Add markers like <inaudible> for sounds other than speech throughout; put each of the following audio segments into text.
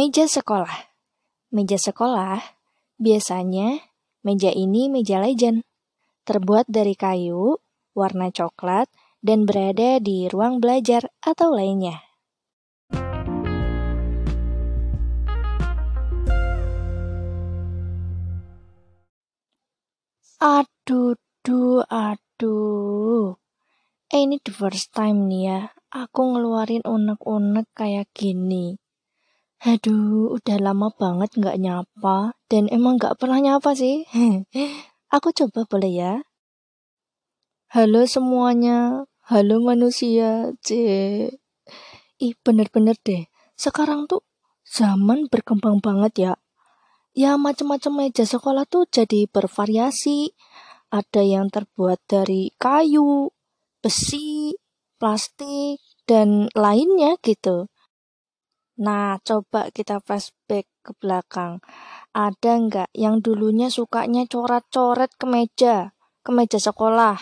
Meja sekolah. Meja sekolah biasanya meja ini meja legend. Terbuat dari kayu, warna coklat, dan berada di ruang belajar atau lainnya. Aduh, duh, aduh. Eh, ini the first time nih ya. Aku ngeluarin unek-unek kayak gini. Aduh, udah lama banget nggak nyapa dan emang nggak pernah nyapa sih. <laughs> Aku coba boleh ya? Halo semuanya, halo manusia, c. Ih bener-bener deh, sekarang tuh zaman berkembang banget ya. Ya macam-macam meja sekolah tuh jadi bervariasi. Ada yang terbuat dari kayu, besi, plastik, dan lainnya gitu. Nah, coba kita flashback ke belakang. Ada nggak yang dulunya sukanya coret-coret ke meja, ke meja sekolah,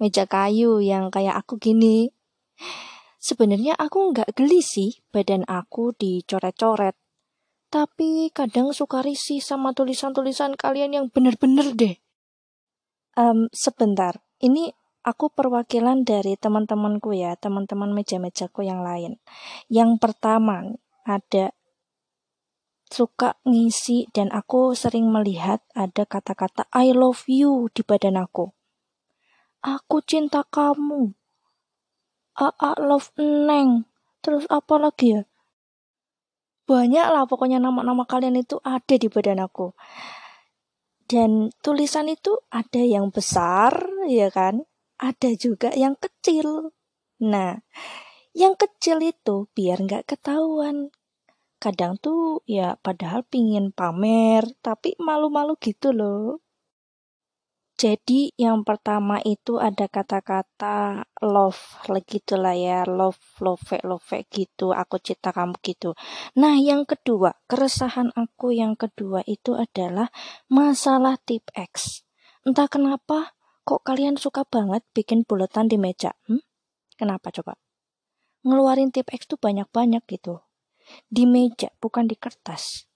meja kayu yang kayak aku gini? Sebenarnya aku nggak geli sih badan aku dicoret-coret. Tapi kadang suka risih sama tulisan-tulisan kalian yang bener-bener deh. Um, sebentar, ini aku perwakilan dari teman-temanku ya, teman-teman meja-mejaku yang lain. Yang pertama, ada suka ngisi dan aku sering melihat ada kata-kata I love you di badan aku. Aku cinta kamu. AA love Neng. Terus apa lagi ya? Banyak lah pokoknya nama-nama kalian itu ada di badan aku. Dan tulisan itu ada yang besar, ya kan? Ada juga yang kecil. Nah, yang kecil itu biar nggak ketahuan. Kadang tuh ya padahal pingin pamer, tapi malu-malu gitu loh. Jadi yang pertama itu ada kata-kata love gitu lah ya, love, love, love gitu, aku cinta kamu gitu. Nah yang kedua, keresahan aku yang kedua itu adalah masalah tip X. Entah kenapa kok kalian suka banget bikin buletan di meja, hmm? Kenapa coba? Ngeluarin tip X tuh banyak-banyak gitu. Di meja, bukan di kertas.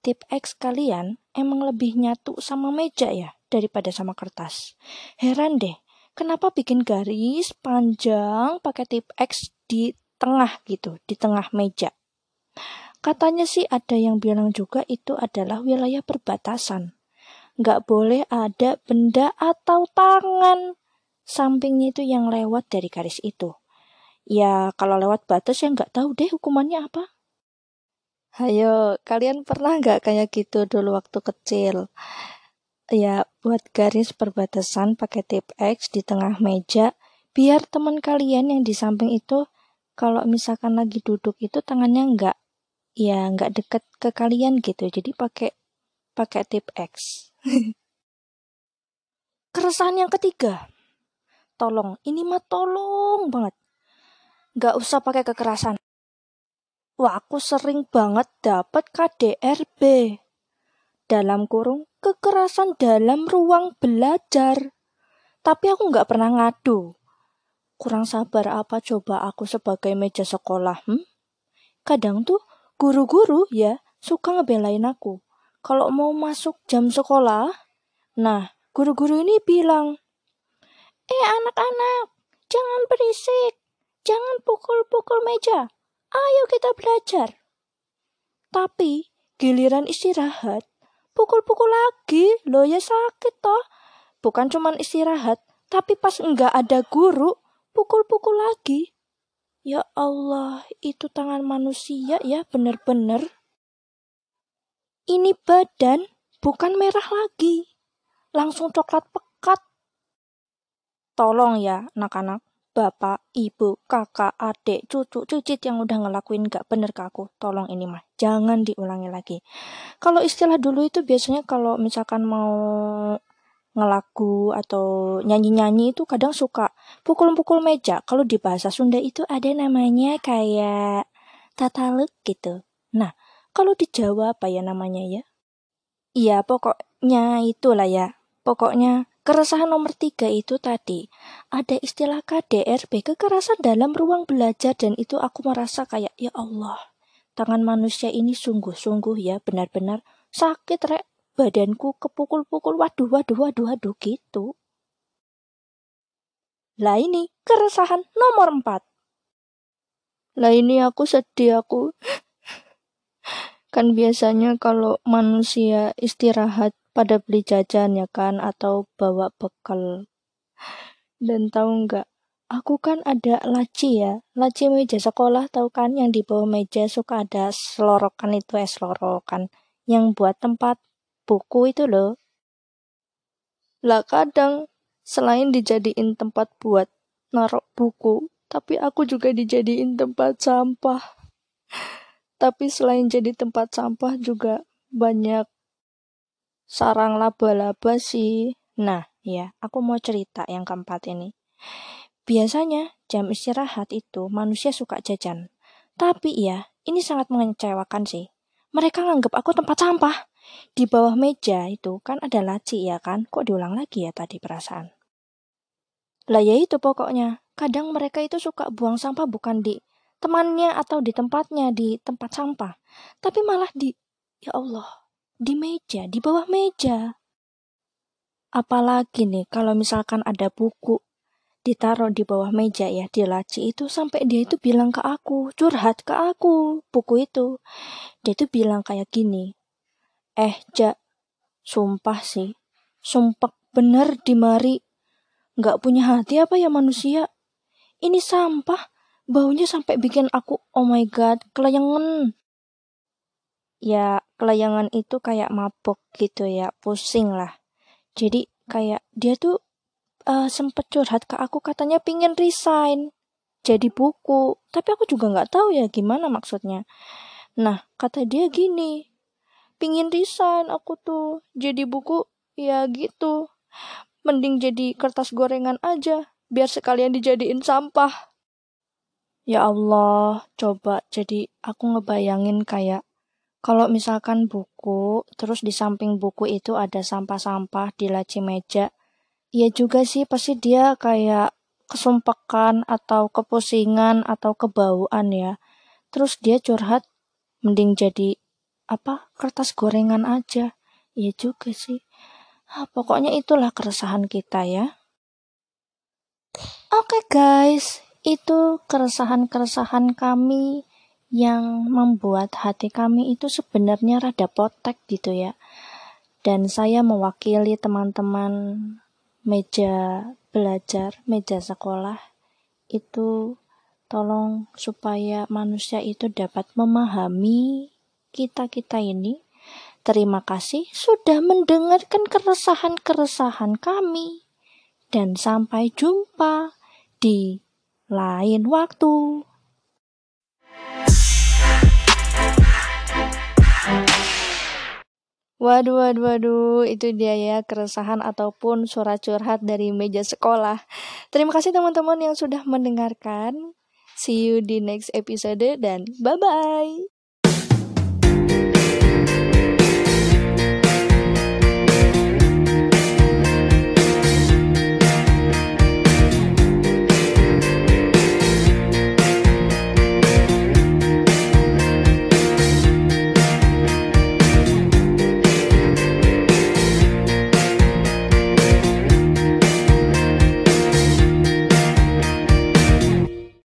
Tip X kalian emang lebih nyatu sama meja ya daripada sama kertas. Heran deh, kenapa bikin garis panjang pakai tip X di tengah gitu, di tengah meja. Katanya sih ada yang bilang juga itu adalah wilayah perbatasan. Nggak boleh ada benda atau tangan sampingnya itu yang lewat dari garis itu. Ya, kalau lewat batas ya nggak tahu deh hukumannya apa. Hayo, kalian pernah nggak kayak gitu dulu waktu kecil? Ya, buat garis perbatasan pakai tip X di tengah meja, biar teman kalian yang di samping itu, kalau misalkan lagi duduk itu tangannya nggak, ya nggak deket ke kalian gitu. Jadi pakai pakai tip X. <laughs> Keresahan yang ketiga, tolong, ini mah tolong banget nggak usah pakai kekerasan. Wah, aku sering banget dapat KDRB. Dalam kurung, kekerasan dalam ruang belajar. Tapi aku nggak pernah ngadu. Kurang sabar apa coba aku sebagai meja sekolah, hmm? Kadang tuh guru-guru ya suka ngebelain aku. Kalau mau masuk jam sekolah, nah guru-guru ini bilang, Eh anak-anak, jangan berisik. Jangan pukul-pukul meja. Ayo kita belajar. Tapi giliran istirahat, pukul-pukul lagi. Lo ya sakit toh. Bukan cuman istirahat, tapi pas enggak ada guru, pukul-pukul lagi. Ya Allah, itu tangan manusia ya bener-bener. Ini badan bukan merah lagi. Langsung coklat pekat. Tolong ya, anak-anak bapak, ibu, kakak, adik, cucu, cicit yang udah ngelakuin gak bener ke aku, tolong ini mah, jangan diulangi lagi. Kalau istilah dulu itu biasanya kalau misalkan mau ngelaku atau nyanyi-nyanyi itu kadang suka pukul-pukul meja. Kalau di bahasa Sunda itu ada namanya kayak tataluk gitu. Nah, kalau di Jawa apa ya namanya ya? Iya, pokoknya itulah ya. Pokoknya Keresahan nomor tiga itu tadi, ada istilah KDRB, kekerasan dalam ruang belajar, dan itu aku merasa kayak, ya Allah, tangan manusia ini sungguh-sungguh ya benar-benar sakit rek. Badanku kepukul-pukul waduh waduh waduh waduh gitu. Lah ini keresahan nomor empat. Lah ini aku sedih aku <laughs> kan biasanya kalau manusia istirahat pada beli jajan ya kan? Atau bawa bekal. Dan tahu nggak? Aku kan ada laci ya. Laci meja sekolah tahu kan? Yang di bawah meja suka ada selorokan itu es selorokan. Yang buat tempat buku itu loh. Lah kadang selain dijadiin tempat buat narok buku tapi aku juga dijadiin tempat sampah. Tapi selain jadi tempat sampah juga banyak sarang laba-laba sih nah ya aku mau cerita yang keempat ini Biasanya jam istirahat itu manusia suka jajan. Tapi ya, ini sangat mengecewakan sih. Mereka nganggap aku tempat sampah. Di bawah meja itu kan ada laci ya kan? Kok diulang lagi ya tadi perasaan? Lah ya itu pokoknya. Kadang mereka itu suka buang sampah bukan di temannya atau di tempatnya di tempat sampah. Tapi malah di ya Allah, di meja, di bawah meja. Apalagi nih kalau misalkan ada buku ditaruh di bawah meja ya di laci itu sampai dia itu bilang ke aku curhat ke aku buku itu. Dia itu bilang kayak gini eh ja sumpah sih sumpah bener di mari. Nggak punya hati apa ya manusia? Ini sampah baunya sampai bikin aku oh my god kelayangan. Ya kelayangan itu kayak mabok gitu ya pusing lah. Jadi kayak dia tuh uh, sempet curhat ke aku katanya pingin resign jadi buku. Tapi aku juga nggak tahu ya gimana maksudnya. Nah kata dia gini pingin resign aku tuh jadi buku. Ya gitu. Mending jadi kertas gorengan aja biar sekalian dijadiin sampah. Ya Allah coba. Jadi aku ngebayangin kayak kalau misalkan buku terus di samping buku itu ada sampah-sampah di laci meja Iya juga sih, pasti dia kayak kesumpekan atau kepusingan atau kebauan ya. Terus dia curhat, mending jadi apa kertas gorengan aja. Iya juga sih. Ah, pokoknya itulah keresahan kita ya. Oke okay guys, itu keresahan-keresahan kami yang membuat hati kami itu sebenarnya rada potek gitu ya. Dan saya mewakili teman-teman meja belajar, meja sekolah itu tolong supaya manusia itu dapat memahami kita-kita ini. Terima kasih sudah mendengarkan keresahan-keresahan kami. Dan sampai jumpa di lain waktu. Waduh, waduh, waduh, itu dia ya keresahan ataupun suara curhat dari meja sekolah. Terima kasih teman-teman yang sudah mendengarkan. See you di next episode dan bye-bye.